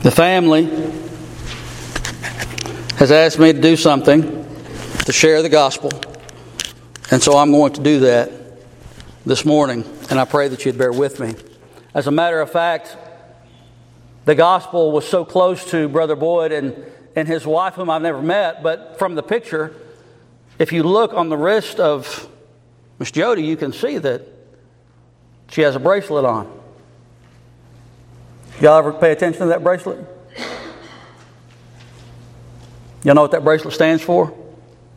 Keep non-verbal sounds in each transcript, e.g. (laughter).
The family has asked me to do something to share the gospel, and so I'm going to do that this morning, and I pray that you'd bear with me. As a matter of fact, the gospel was so close to Brother Boyd and, and his wife, whom I've never met, but from the picture, if you look on the wrist of Miss Jody, you can see that she has a bracelet on. Y'all ever pay attention to that bracelet? Y'all know what that bracelet stands for?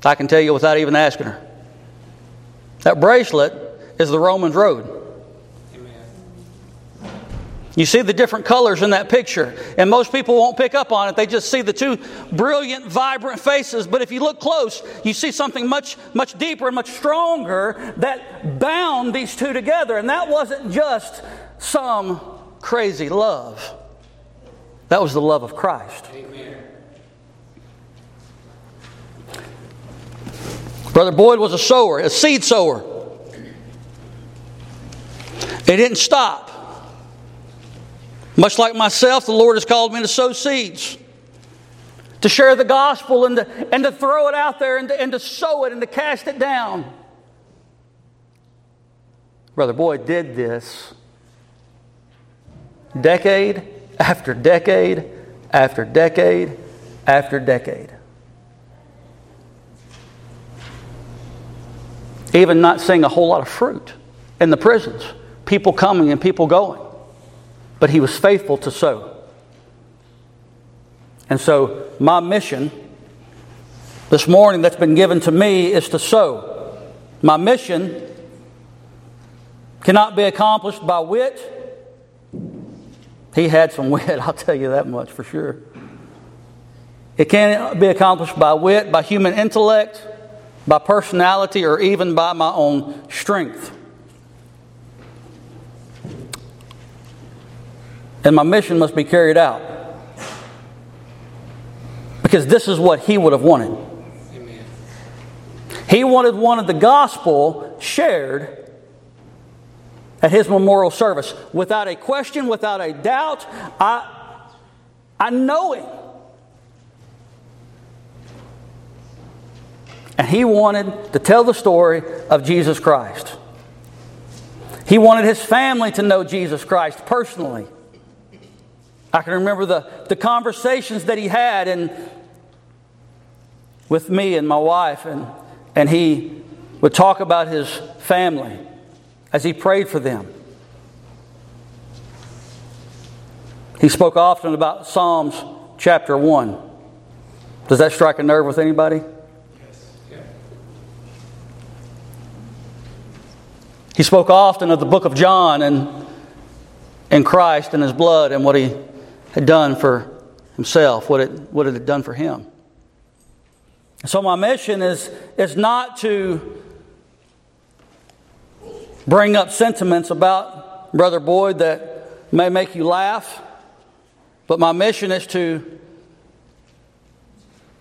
I can tell you without even asking her. That bracelet is the Romans road. You see the different colors in that picture, and most people won't pick up on it. They just see the two brilliant, vibrant faces. But if you look close, you see something much, much deeper and much stronger that bound these two together. And that wasn't just some crazy love, that was the love of Christ. Amen. Brother Boyd was a sower, a seed sower. It didn't stop. Much like myself, the Lord has called me to sow seeds, to share the gospel and to, and to throw it out there and to, and to sow it and to cast it down. Brother Boyd did this decade after decade after decade after decade. Even not seeing a whole lot of fruit in the prisons, people coming and people going but he was faithful to sow. And so, my mission this morning that's been given to me is to sow. My mission cannot be accomplished by wit. He had some (laughs) wit, I'll tell you that much for sure. It can't be accomplished by wit, by human intellect, by personality, or even by my own strength. and my mission must be carried out. Because this is what he would have wanted. Amen. He wanted wanted the gospel shared at his memorial service without a question, without a doubt. I, I know him. And he wanted to tell the story of Jesus Christ. He wanted his family to know Jesus Christ personally. I can remember the, the conversations that he had and with me and my wife, and, and he would talk about his family as he prayed for them. He spoke often about Psalms chapter 1. Does that strike a nerve with anybody? He spoke often of the book of John and, and Christ and his blood and what he had done for himself, what it, what it had done for him. So, my mission is, is not to bring up sentiments about Brother Boyd that may make you laugh, but my mission is to,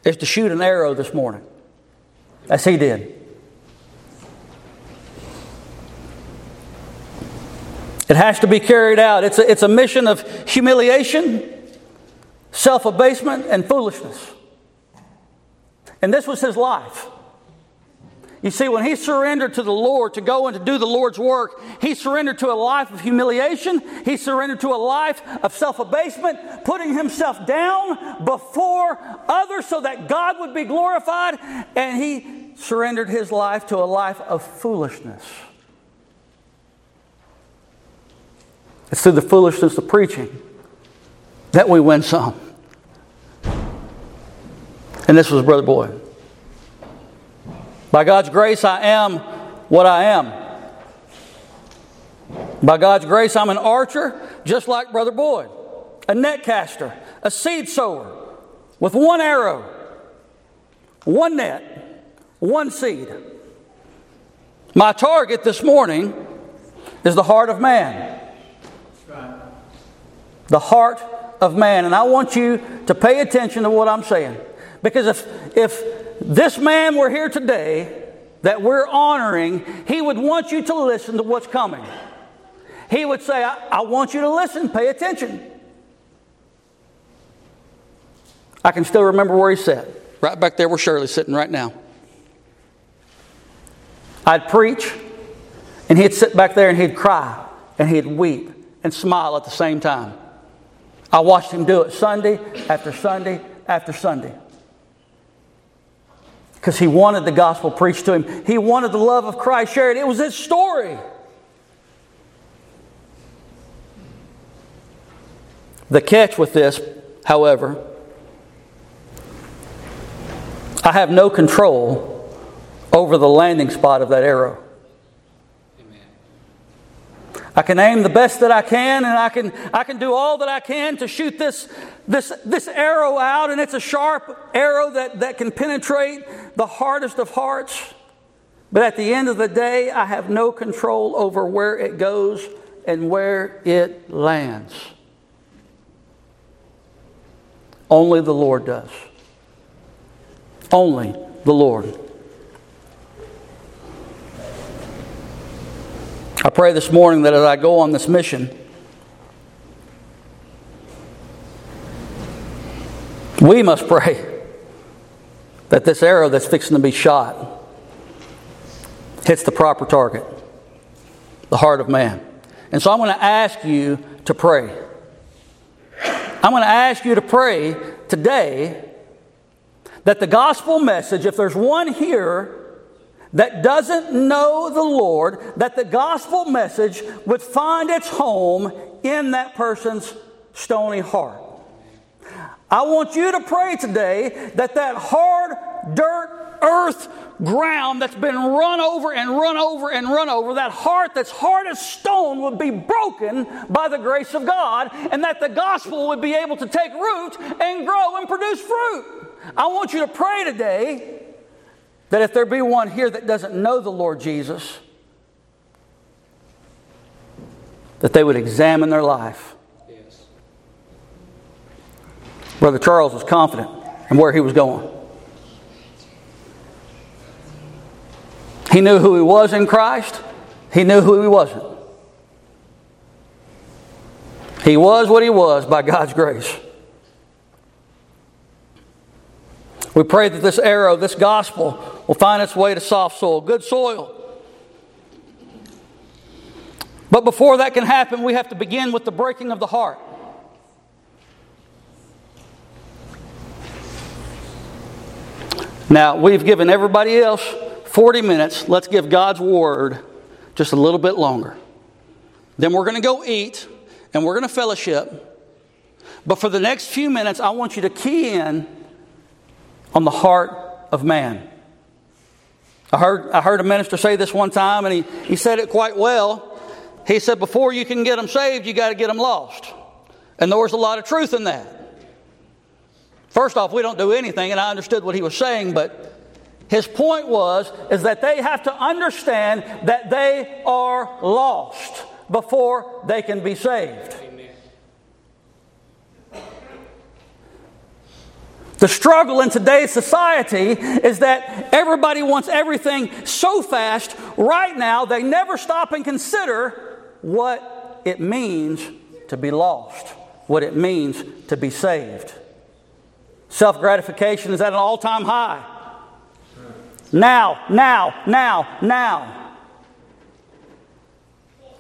is to shoot an arrow this morning, as he did. It has to be carried out. It's a, it's a mission of humiliation, self abasement, and foolishness. And this was his life. You see, when he surrendered to the Lord to go and to do the Lord's work, he surrendered to a life of humiliation. He surrendered to a life of self abasement, putting himself down before others so that God would be glorified. And he surrendered his life to a life of foolishness. It's through the foolishness of preaching that we win some. And this was Brother Boyd. By God's grace, I am what I am. By God's grace, I'm an archer, just like Brother Boyd, a net caster, a seed sower, with one arrow, one net, one seed. My target this morning is the heart of man the heart of man. And I want you to pay attention to what I'm saying. Because if, if this man were here today that we're honoring, he would want you to listen to what's coming. He would say, I, I want you to listen, pay attention. I can still remember where he sat, right back there where Shirley's sitting right now. I'd preach, and he'd sit back there and he'd cry, and he'd weep and smile at the same time. I watched him do it Sunday after Sunday after Sunday. Because he wanted the gospel preached to him. He wanted the love of Christ shared. It was his story. The catch with this, however, I have no control over the landing spot of that arrow. I can aim the best that I can, and I can, I can do all that I can to shoot this, this, this arrow out, and it's a sharp arrow that, that can penetrate the hardest of hearts. But at the end of the day, I have no control over where it goes and where it lands. Only the Lord does. Only the Lord. Pray this morning that as I go on this mission, we must pray that this arrow that's fixing to be shot hits the proper target, the heart of man. And so I'm going to ask you to pray. I'm going to ask you to pray today that the gospel message, if there's one here that doesn't know the Lord, that the gospel message would find its home in that person's stony heart. I want you to pray today that that hard dirt, earth, ground that's been run over and run over and run over, that heart that's hard as stone would be broken by the grace of God, and that the gospel would be able to take root and grow and produce fruit. I want you to pray today that if there be one here that doesn't know the Lord Jesus, that they would examine their life. Yes. Brother Charles was confident in where he was going. He knew who he was in Christ, he knew who he wasn't. He was what he was by God's grace. We pray that this arrow, this gospel, will find its way to soft soil, good soil. But before that can happen, we have to begin with the breaking of the heart. Now, we've given everybody else 40 minutes. Let's give God's word just a little bit longer. Then we're going to go eat and we're going to fellowship. But for the next few minutes, I want you to key in on the heart of man. I heard, I heard a minister say this one time, and he, he said it quite well. He said, Before you can get them saved, you got to get them lost. And there was a lot of truth in that. First off, we don't do anything, and I understood what he was saying, but his point was is that they have to understand that they are lost before they can be saved. The struggle in today's society is that everybody wants everything so fast right now, they never stop and consider what it means to be lost, what it means to be saved. Self gratification is at an all time high. Now, now, now, now.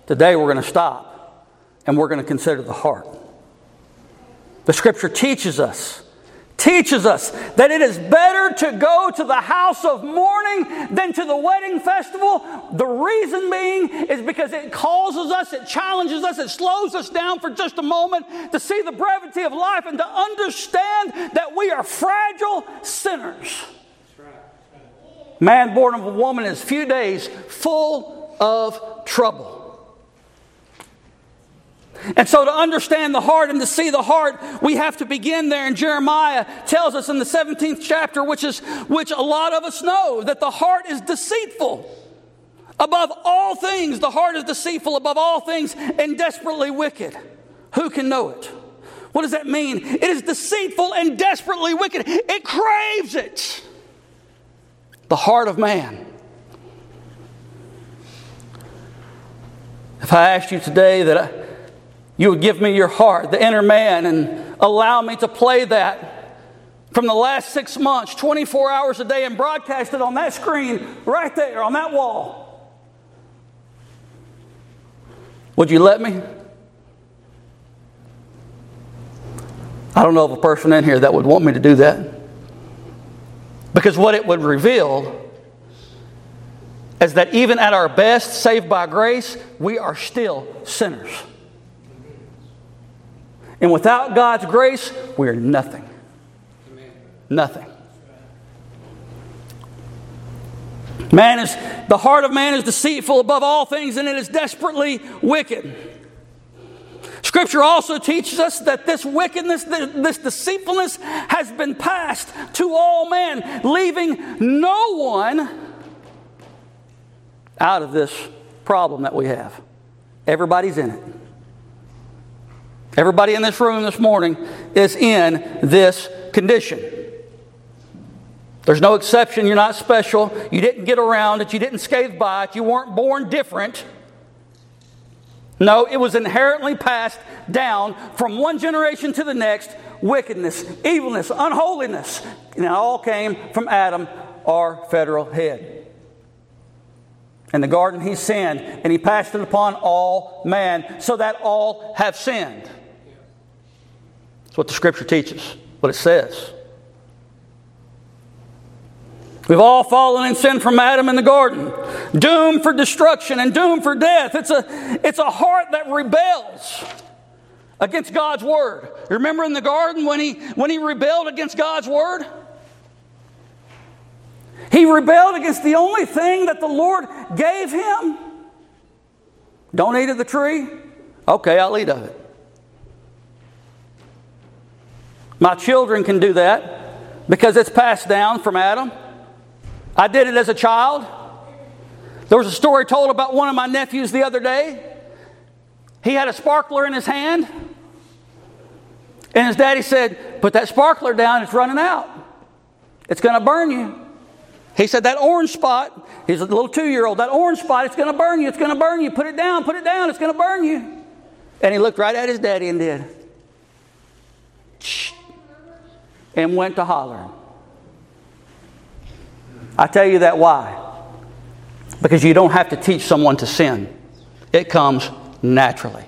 Today we're going to stop and we're going to consider the heart. The scripture teaches us teaches us that it is better to go to the house of mourning than to the wedding festival. The reason being is because it causes us, it challenges us, it slows us down for just a moment to see the brevity of life and to understand that we are fragile sinners. Man born of a woman is few days full of trouble. And so, to understand the heart and to see the heart, we have to begin there. And Jeremiah tells us in the 17th chapter, which is which a lot of us know, that the heart is deceitful. Above all things, the heart is deceitful above all things and desperately wicked. Who can know it? What does that mean? It is deceitful and desperately wicked. It craves it. The heart of man. If I asked you today that I, you would give me your heart, the inner man, and allow me to play that from the last six months, 24 hours a day, and broadcast it on that screen right there on that wall, would you let me? I don't know of a person in here that would want me to do that. Because what it would reveal is that even at our best, saved by grace, we are still sinners. And without God's grace, we are nothing. Nothing. Man is the heart of man is deceitful above all things and it is desperately wicked. Scripture also teaches us that this wickedness, this deceitfulness has been passed to all men, leaving no one out of this problem that we have. Everybody's in it. Everybody in this room this morning is in this condition. There's no exception. You're not special. You didn't get around it. You didn't scathe by it. You weren't born different. No, it was inherently passed down from one generation to the next wickedness, evilness, unholiness. And it all came from Adam, our federal head. In the garden, he sinned, and he passed it upon all man, so that all have sinned. What the scripture teaches, what it says. We've all fallen in sin from Adam in the garden, doomed for destruction and doomed for death. It's a, it's a heart that rebels against God's word. Remember in the garden when he, when he rebelled against God's word? He rebelled against the only thing that the Lord gave him. Don't eat of the tree? Okay, I'll eat of it. My children can do that because it's passed down from Adam. I did it as a child. There was a story told about one of my nephews the other day. He had a sparkler in his hand, and his daddy said, Put that sparkler down, it's running out. It's going to burn you. He said, That orange spot, he's a little two year old, that orange spot, it's going to burn you, it's going to burn you. Put it down, put it down, it's going to burn you. And he looked right at his daddy and did. And went to hollering. I tell you that why? Because you don't have to teach someone to sin, it comes naturally.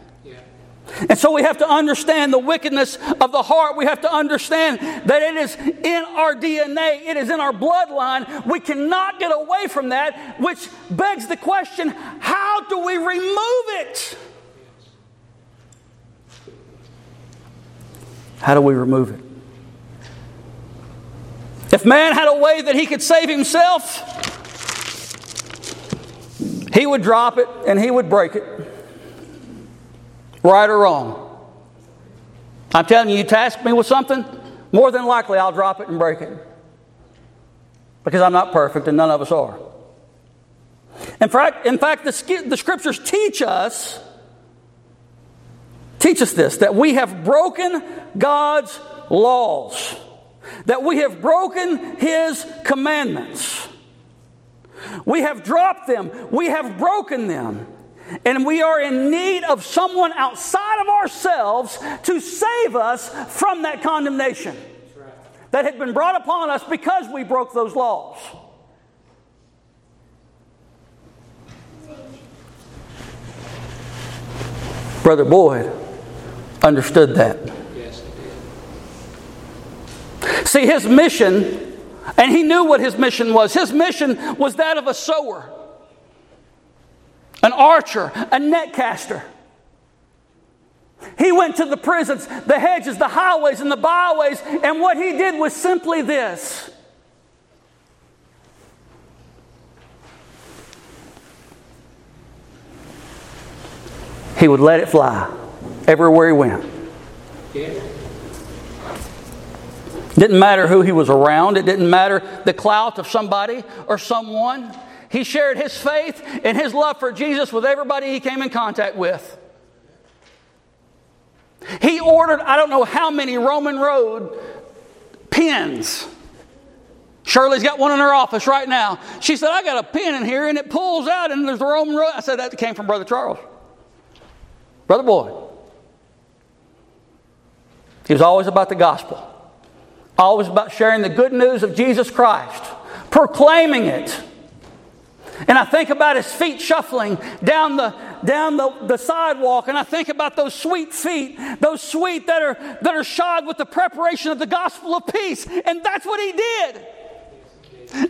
And so we have to understand the wickedness of the heart. We have to understand that it is in our DNA, it is in our bloodline. We cannot get away from that, which begs the question how do we remove it? How do we remove it? If man had a way that he could save himself, he would drop it and he would break it. Right or wrong. I'm telling you, you task me with something, more than likely I'll drop it and break it. Because I'm not perfect and none of us are. In fact, in fact the, the scriptures teach us teach us this that we have broken God's laws that we have broken His commandments. We have dropped them, we have broken them, and we are in need of someone outside of ourselves to save us from that condemnation that had been brought upon us because we broke those laws. Brother Boyd understood that. See, his mission, and he knew what his mission was. His mission was that of a sower, an archer, a net caster. He went to the prisons, the hedges, the highways, and the byways, and what he did was simply this. He would let it fly everywhere he went. Yeah. Didn't matter who he was around, it didn't matter the clout of somebody or someone. He shared his faith and his love for Jesus with everybody he came in contact with. He ordered, I don't know how many Roman road pins. Shirley's got one in her office right now. She said, I got a pin in here and it pulls out and there's the Roman road. I said, that came from Brother Charles. Brother Boyd. He was always about the gospel Always about sharing the good news of Jesus Christ, proclaiming it. And I think about his feet shuffling down the down the, the sidewalk, and I think about those sweet feet, those sweet that are that are shod with the preparation of the gospel of peace. And that's what he did.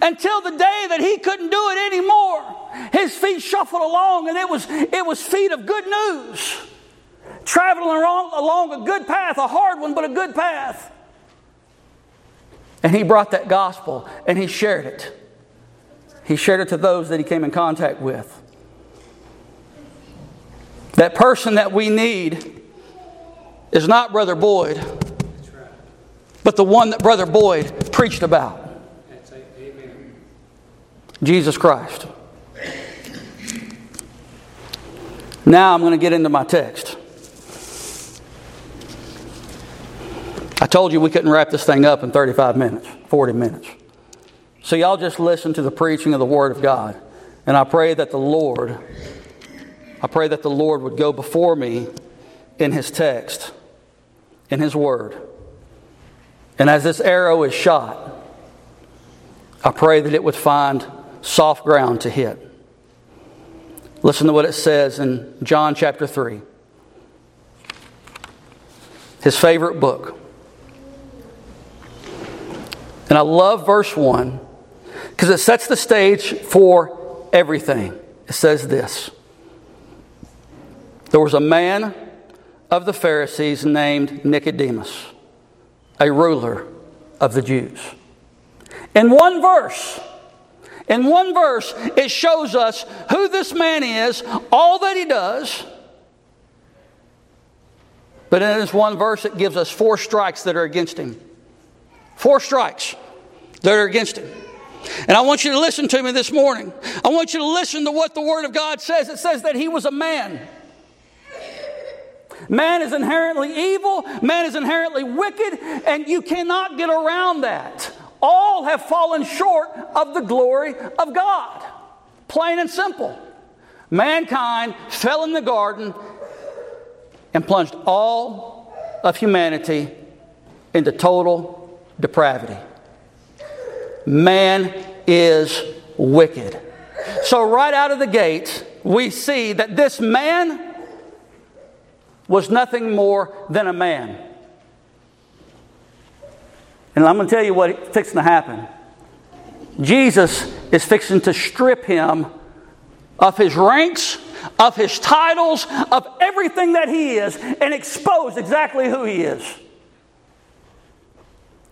Until the day that he couldn't do it anymore. His feet shuffled along, and it was it was feet of good news. Traveling along, along a good path, a hard one, but a good path. And he brought that gospel and he shared it. He shared it to those that he came in contact with. That person that we need is not Brother Boyd, but the one that Brother Boyd preached about Jesus Christ. Now I'm going to get into my text. I told you we couldn't wrap this thing up in 35 minutes, 40 minutes. So, y'all just listen to the preaching of the Word of God. And I pray that the Lord, I pray that the Lord would go before me in His text, in His Word. And as this arrow is shot, I pray that it would find soft ground to hit. Listen to what it says in John chapter 3, his favorite book. And I love verse 1 because it sets the stage for everything. It says this There was a man of the Pharisees named Nicodemus, a ruler of the Jews. In one verse, in one verse, it shows us who this man is, all that he does. But in this one verse, it gives us four strikes that are against him. Four strikes that are against him. And I want you to listen to me this morning. I want you to listen to what the Word of God says. It says that he was a man. Man is inherently evil, man is inherently wicked, and you cannot get around that. All have fallen short of the glory of God. Plain and simple. Mankind fell in the garden and plunged all of humanity into total depravity man is wicked. So, right out of the gate, we see that this man was nothing more than a man. And I'm going to tell you what's fixing to happen. Jesus is fixing to strip him of his ranks, of his titles, of everything that he is, and expose exactly who he is.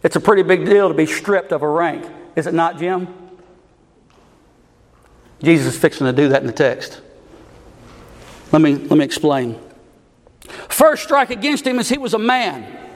It's a pretty big deal to be stripped of a rank. Is it not, Jim? Jesus is fixing to do that in the text. Let me, let me explain. First strike against him is he was a man.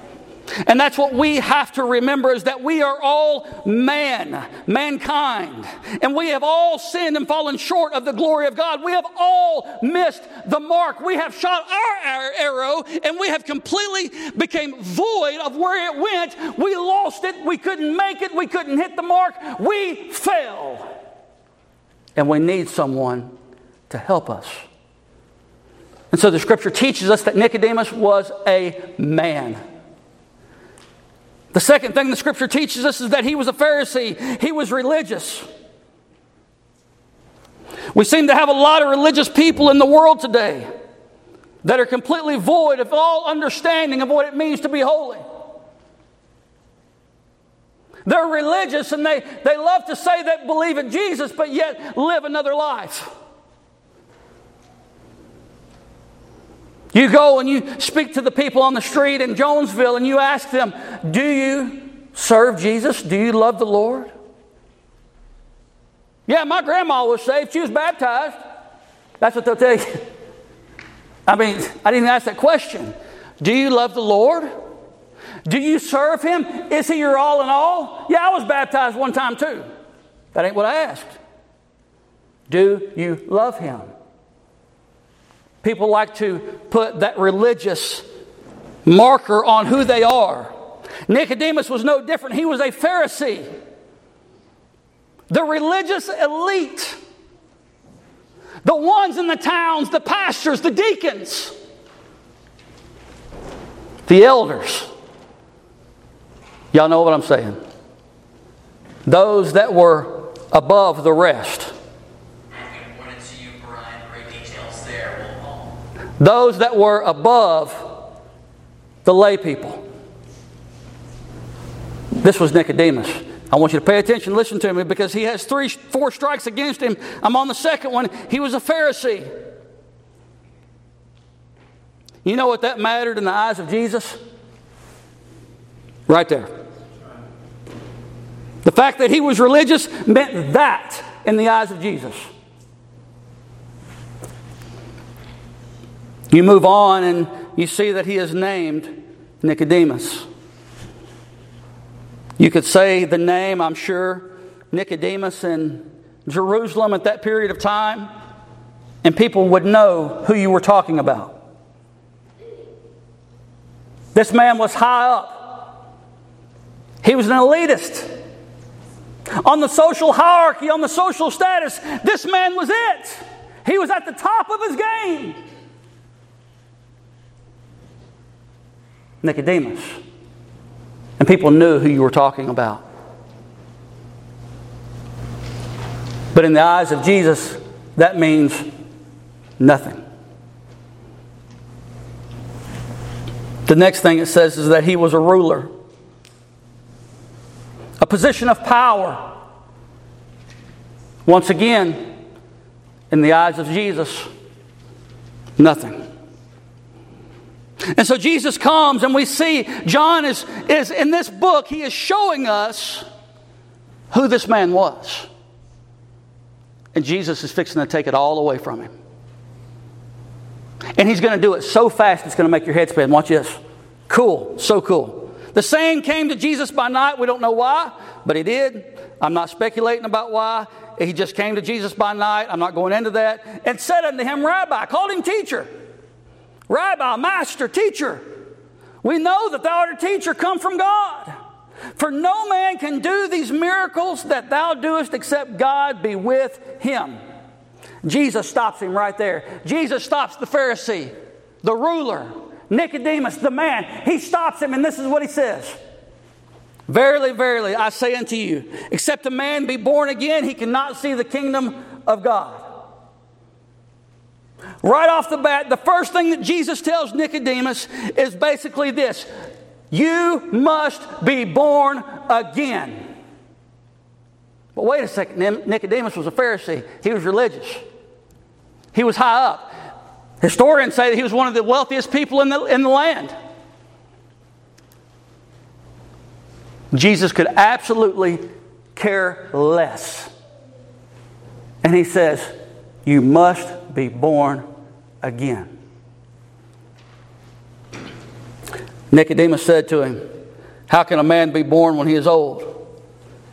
And that's what we have to remember is that we are all man, mankind. And we have all sinned and fallen short of the glory of God. We have all missed the mark. We have shot our arrow and we have completely became void of where it went. We lost it. We couldn't make it. We couldn't hit the mark. We fell. And we need someone to help us. And so the scripture teaches us that Nicodemus was a man. The second thing the scripture teaches us is that he was a Pharisee, he was religious. We seem to have a lot of religious people in the world today that are completely void of all understanding of what it means to be holy. They're religious and they, they love to say they believe in Jesus, but yet live another life. You go and you speak to the people on the street in Jonesville and you ask them, Do you serve Jesus? Do you love the Lord? Yeah, my grandma was saved. She was baptized. That's what they'll tell you. (laughs) I mean, I didn't ask that question. Do you love the Lord? Do you serve Him? Is He your all in all? Yeah, I was baptized one time too. That ain't what I asked. Do you love Him? People like to put that religious marker on who they are. Nicodemus was no different. He was a Pharisee, the religious elite, the ones in the towns, the pastors, the deacons, the elders. Y'all know what I'm saying? Those that were above the rest. Those that were above the lay people. This was Nicodemus. I want you to pay attention, listen to me, because he has three, four strikes against him. I'm on the second one. He was a Pharisee. You know what that mattered in the eyes of Jesus? Right there. The fact that he was religious meant that in the eyes of Jesus. You move on and you see that he is named Nicodemus. You could say the name, I'm sure, Nicodemus in Jerusalem at that period of time, and people would know who you were talking about. This man was high up, he was an elitist. On the social hierarchy, on the social status, this man was it. He was at the top of his game. Nicodemus. And people knew who you were talking about. But in the eyes of Jesus, that means nothing. The next thing it says is that he was a ruler, a position of power. Once again, in the eyes of Jesus, nothing. And so Jesus comes, and we see John is, is in this book, he is showing us who this man was. And Jesus is fixing to take it all away from him. And he's going to do it so fast it's going to make your head spin. Watch this. Cool. So cool. The saying came to Jesus by night. We don't know why, but he did. I'm not speculating about why. He just came to Jesus by night. I'm not going into that. And said unto him, Rabbi, called him teacher. Rabbi, master, teacher, we know that thou art a teacher come from God. For no man can do these miracles that thou doest except God be with him. Jesus stops him right there. Jesus stops the Pharisee, the ruler, Nicodemus, the man. He stops him, and this is what he says Verily, verily, I say unto you, except a man be born again, he cannot see the kingdom of God. Right off the bat, the first thing that Jesus tells Nicodemus is basically this You must be born again. But wait a second, Nicodemus was a Pharisee, he was religious, he was high up. Historians say that he was one of the wealthiest people in the, in the land. Jesus could absolutely care less. And he says, You must be born again. Nicodemus said to him, How can a man be born when he is old?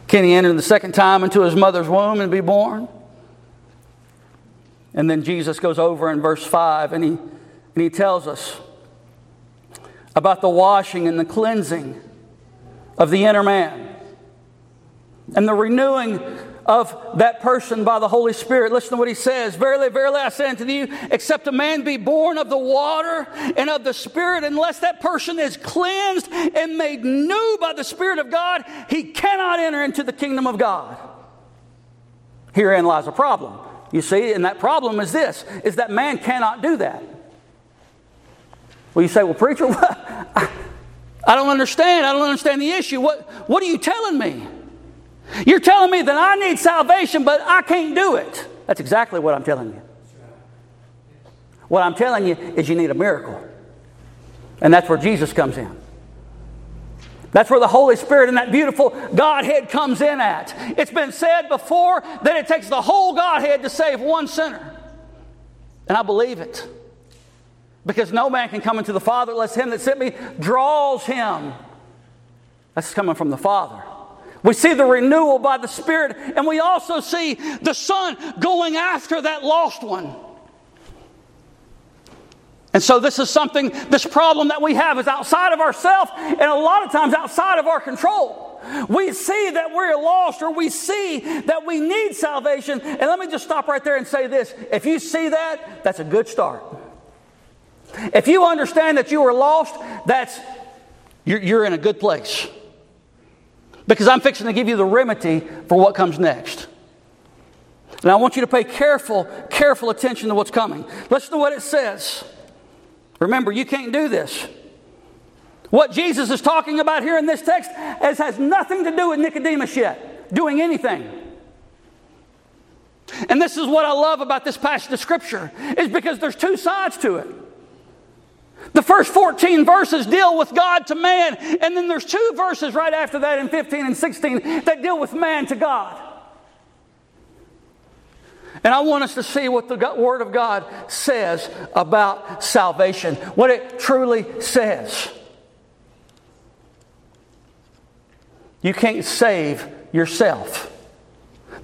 Can he enter the second time into his mother's womb and be born? And then Jesus goes over in verse 5 and he, and he tells us about the washing and the cleansing of the inner man and the renewing of that person by the Holy Spirit. Listen to what he says. Verily, verily, I say unto you, except a man be born of the water and of the Spirit, unless that person is cleansed and made new by the Spirit of God, he cannot enter into the kingdom of God. Herein lies a problem. You see, and that problem is this, is that man cannot do that. Well, you say, well, preacher, (laughs) I don't understand. I don't understand the issue. What, what are you telling me? You're telling me that I need salvation, but I can't do it. That's exactly what I'm telling you. What I'm telling you is you need a miracle. And that's where Jesus comes in. That's where the Holy Spirit and that beautiful Godhead comes in at. It's been said before that it takes the whole Godhead to save one sinner. And I believe it. Because no man can come into the Father unless him that sent me draws him. That's coming from the Father. We see the renewal by the Spirit, and we also see the Son going after that lost one. And so, this is something, this problem that we have is outside of ourselves and a lot of times outside of our control. We see that we're lost or we see that we need salvation. And let me just stop right there and say this if you see that, that's a good start. If you understand that you are lost, that's, you're, you're in a good place. Because I'm fixing to give you the remedy for what comes next. And I want you to pay careful, careful attention to what's coming. Listen to what it says. Remember, you can't do this. What Jesus is talking about here in this text has, has nothing to do with Nicodemus yet, doing anything. And this is what I love about this passage of Scripture, is because there's two sides to it. The first 14 verses deal with God to man, and then there's two verses right after that in 15 and 16 that deal with man to God. And I want us to see what the Word of God says about salvation, what it truly says. You can't save yourself.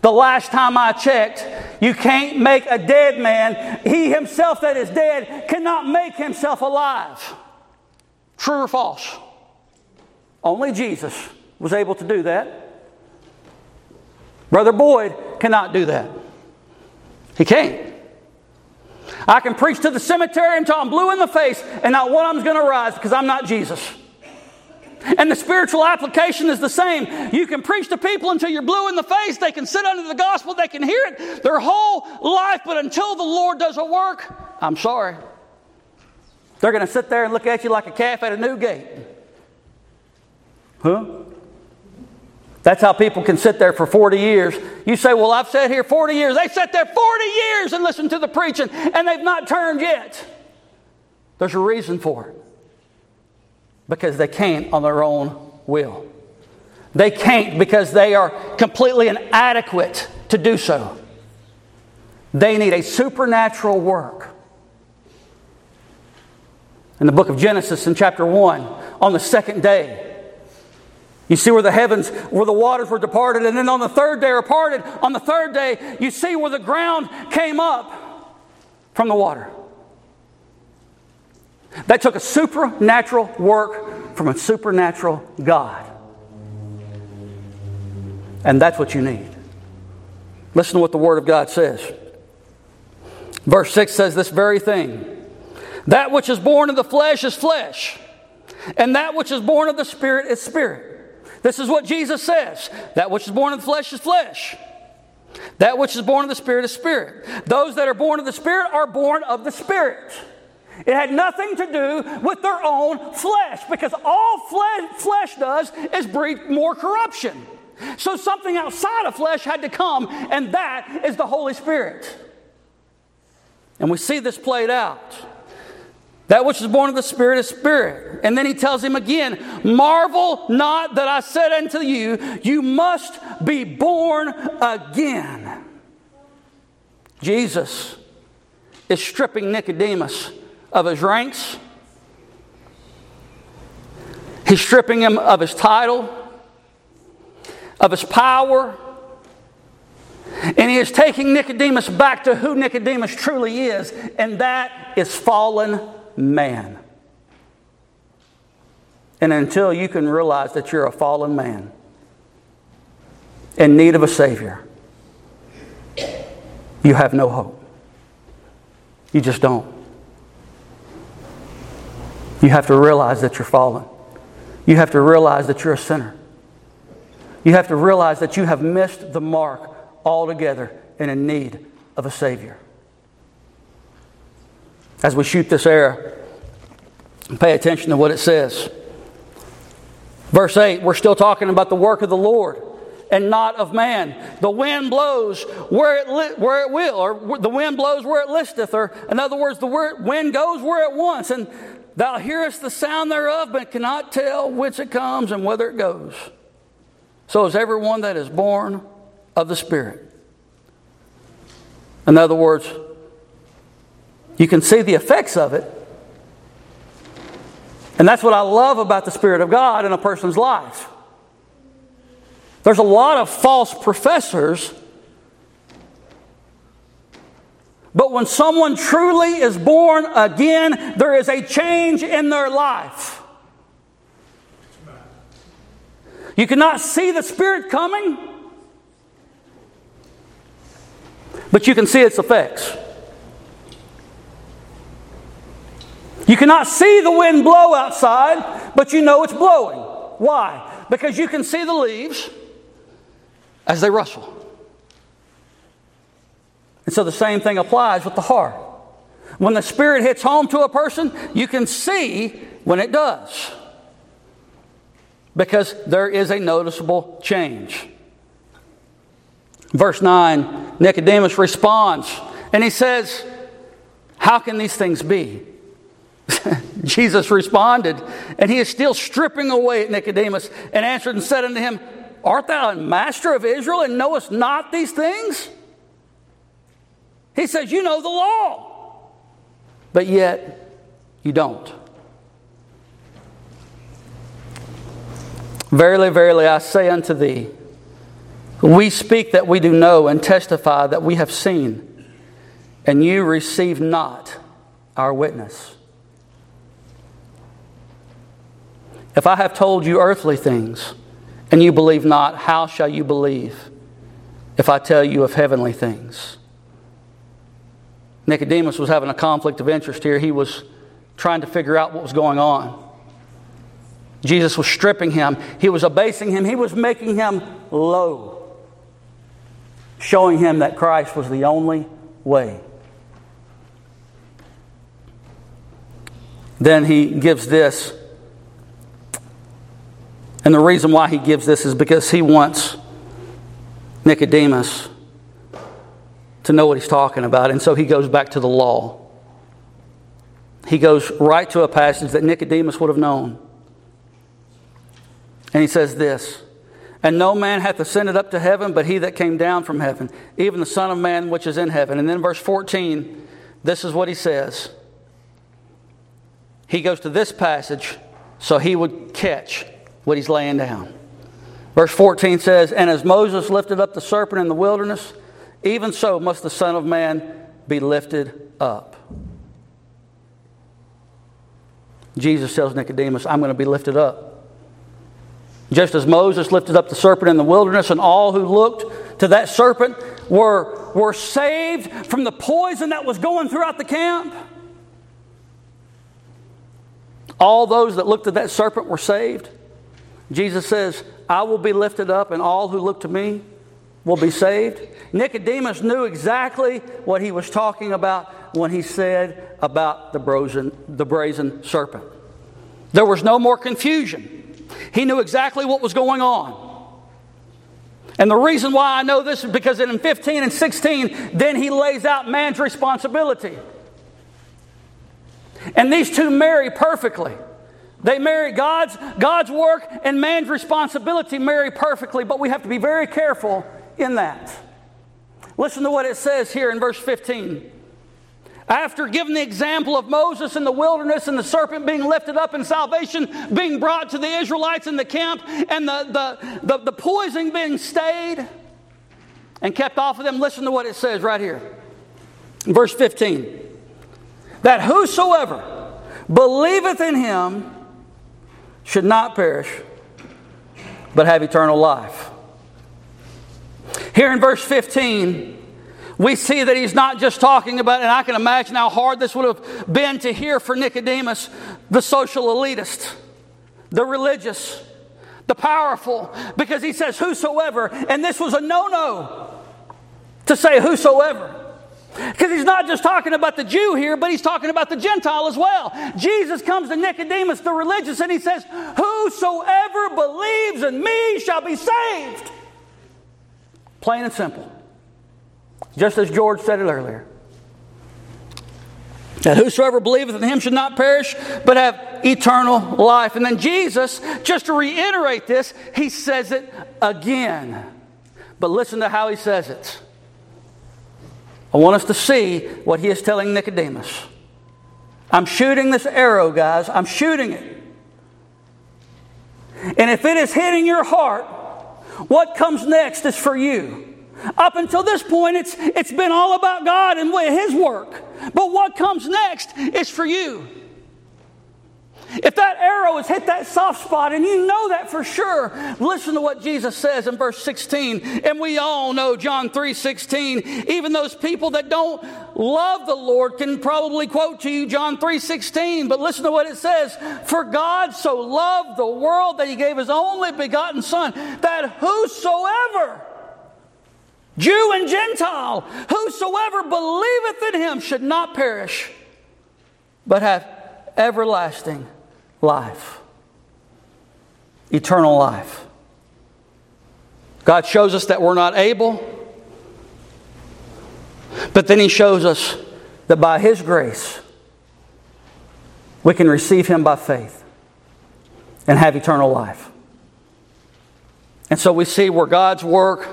The last time I checked, you can't make a dead man, he himself that is dead cannot make himself alive. True or false? Only Jesus was able to do that. Brother Boyd cannot do that. He can't. I can preach to the cemetery until I'm blue in the face and not one of them's going to rise because I'm not Jesus. And the spiritual application is the same. You can preach to people until you're blue in the face. They can sit under the gospel, they can hear it their whole life, but until the Lord does a work, I'm sorry. They're going to sit there and look at you like a calf at a new gate. Huh? That's how people can sit there for 40 years. You say, Well, I've sat here 40 years. They sat there 40 years and listened to the preaching, and they've not turned yet. There's a reason for it because they can't on their own will. They can't because they are completely inadequate to do so. They need a supernatural work. In the book of Genesis, in chapter 1, on the second day, you see where the heavens, where the waters were departed, and then on the third day are parted. On the third day, you see where the ground came up from the water. That took a supernatural work from a supernatural God. And that's what you need. Listen to what the Word of God says. Verse 6 says this very thing That which is born of the flesh is flesh, and that which is born of the Spirit is spirit. This is what Jesus says That which is born of the flesh is flesh. That which is born of the Spirit is spirit. Those that are born of the Spirit are born of the Spirit. It had nothing to do with their own flesh because all flesh, flesh does is breed more corruption. So something outside of flesh had to come, and that is the Holy Spirit. And we see this played out. That which is born of the Spirit is spirit. And then he tells him again, Marvel not that I said unto you, you must be born again. Jesus is stripping Nicodemus of his ranks. He's stripping him of his title, of his power. And he is taking Nicodemus back to who Nicodemus truly is, and that is fallen man. And until you can realize that you're a fallen man in need of a Savior, you have no hope. You just don't. You have to realize that you're fallen. You have to realize that you're a sinner. You have to realize that you have missed the mark altogether and in need of a Savior. As we shoot this arrow, pay attention to what it says. Verse 8, we're still talking about the work of the Lord and not of man. The wind blows where it, li- where it will, or the wind blows where it listeth, or in other words, the wind goes where it wants. And Thou hearest the sound thereof, but cannot tell whence it comes and whither it goes. So is everyone that is born of the Spirit. In other words, you can see the effects of it. And that's what I love about the Spirit of God in a person's life. There's a lot of false professors But when someone truly is born again, there is a change in their life. You cannot see the Spirit coming, but you can see its effects. You cannot see the wind blow outside, but you know it's blowing. Why? Because you can see the leaves as they rustle. And so the same thing applies with the heart. When the Spirit hits home to a person, you can see when it does. Because there is a noticeable change. Verse 9, Nicodemus responds and he says, How can these things be? (laughs) Jesus responded, and he is still stripping away at Nicodemus and answered and said unto him, Art thou a master of Israel and knowest not these things? He says, You know the law, but yet you don't. Verily, verily, I say unto thee, we speak that we do know and testify that we have seen, and you receive not our witness. If I have told you earthly things, and you believe not, how shall you believe if I tell you of heavenly things? Nicodemus was having a conflict of interest here. He was trying to figure out what was going on. Jesus was stripping him, he was abasing him, he was making him low showing him that Christ was the only way. Then he gives this. And the reason why he gives this is because he wants Nicodemus to know what he's talking about. And so he goes back to the law. He goes right to a passage that Nicodemus would have known. And he says this and no man hath ascended up to heaven, but he that came down from heaven, even the Son of Man which is in heaven. And then verse 14, this is what he says. He goes to this passage so he would catch what he's laying down. Verse 14 says, And as Moses lifted up the serpent in the wilderness, even so must the Son of Man be lifted up. Jesus tells Nicodemus, I'm going to be lifted up. Just as Moses lifted up the serpent in the wilderness, and all who looked to that serpent were, were saved from the poison that was going throughout the camp. All those that looked at that serpent were saved. Jesus says, I will be lifted up, and all who look to me will be saved. Nicodemus knew exactly what he was talking about when he said about the brazen, the brazen serpent. There was no more confusion. He knew exactly what was going on. And the reason why I know this is because in 15 and 16, then he lays out man's responsibility. And these two marry perfectly. They marry God's, God's work and man's responsibility marry perfectly, but we have to be very careful in that. Listen to what it says here in verse 15. After giving the example of Moses in the wilderness and the serpent being lifted up and salvation being brought to the Israelites in the camp and the, the, the, the poison being stayed and kept off of them, listen to what it says right here. Verse 15 that whosoever believeth in him should not perish, but have eternal life. Here in verse 15, we see that he's not just talking about, and I can imagine how hard this would have been to hear for Nicodemus, the social elitist, the religious, the powerful, because he says whosoever, and this was a no no to say whosoever. Because he's not just talking about the Jew here, but he's talking about the Gentile as well. Jesus comes to Nicodemus, the religious, and he says, Whosoever believes in me shall be saved. Plain and simple. Just as George said it earlier. That whosoever believeth in him should not perish, but have eternal life. And then Jesus, just to reiterate this, he says it again. But listen to how he says it. I want us to see what he is telling Nicodemus. I'm shooting this arrow, guys. I'm shooting it. And if it is hitting your heart, what comes next is for you. Up until this point, it's, it's been all about God and His work. But what comes next is for you. If that arrow has hit that soft spot, and you know that for sure, listen to what Jesus says in verse 16. And we all know John 3 16. Even those people that don't love the Lord can probably quote to you John 3 16. But listen to what it says For God so loved the world that he gave his only begotten Son, that whosoever, Jew and Gentile, whosoever believeth in him should not perish, but have everlasting life, eternal life. God shows us that we're not able, but then He shows us that by His grace, we can receive Him by faith and have eternal life. And so we see where God's work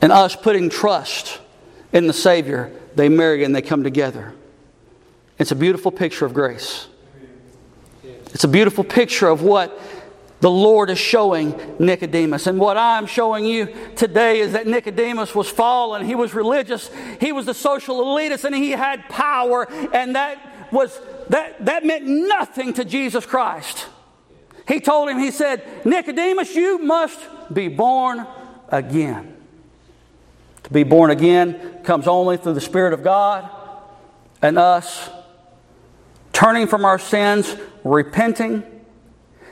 and us putting trust in the Savior, they marry and they come together. It's a beautiful picture of grace. It's a beautiful picture of what the Lord is showing Nicodemus. And what I'm showing you today is that Nicodemus was fallen. He was religious. He was the social elitist and he had power. And that was that, that meant nothing to Jesus Christ. He told him, he said, Nicodemus, you must be born again. To be born again comes only through the Spirit of God and us turning from our sins, repenting,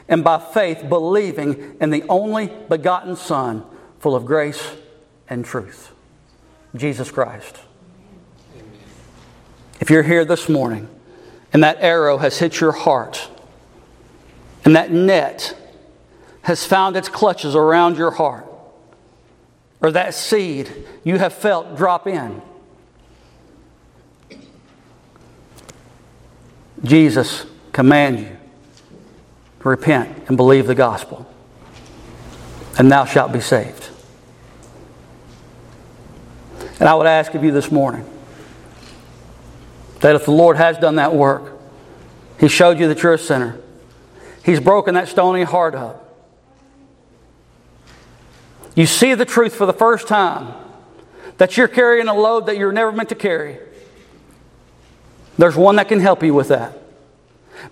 and by faith believing in the only begotten Son, full of grace and truth, Jesus Christ. If you're here this morning and that arrow has hit your heart, and that net has found its clutches around your heart, or that seed you have felt drop in, Jesus command you to repent and believe the gospel, and thou shalt be saved. And I would ask of you this morning that if the Lord has done that work, He showed you that you're a sinner, He's broken that stony heart up. You see the truth for the first time that you're carrying a load that you're never meant to carry. There's one that can help you with that.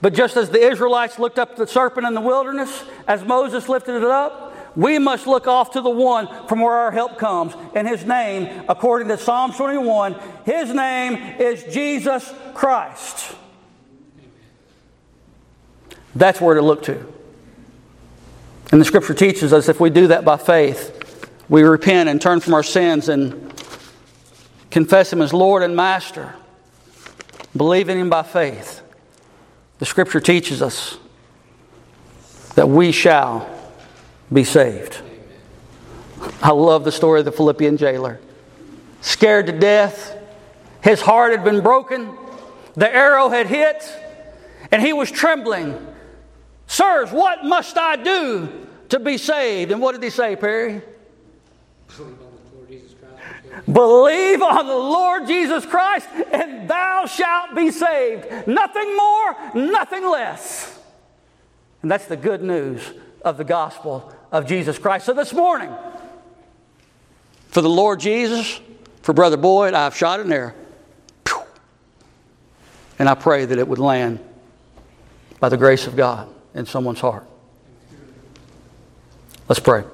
But just as the Israelites looked up the serpent in the wilderness, as Moses lifted it up, we must look off to the one from where our help comes. And his name, according to Psalm 21, his name is Jesus Christ. That's where to look to. And the scripture teaches us if we do that by faith, we repent and turn from our sins and confess him as Lord and Master, believe in him by faith the scripture teaches us that we shall be saved. I love the story of the Philippian jailer. Scared to death, his heart had been broken, the arrow had hit, and he was trembling. Sirs, what must I do to be saved? And what did he say, Perry? Believe on the Lord Jesus Christ, and thou shalt be saved. Nothing more, nothing less. And that's the good news of the gospel of Jesus Christ. So this morning, for the Lord Jesus, for Brother Boyd, I've shot an arrow. And I pray that it would land by the grace of God in someone's heart. Let's pray.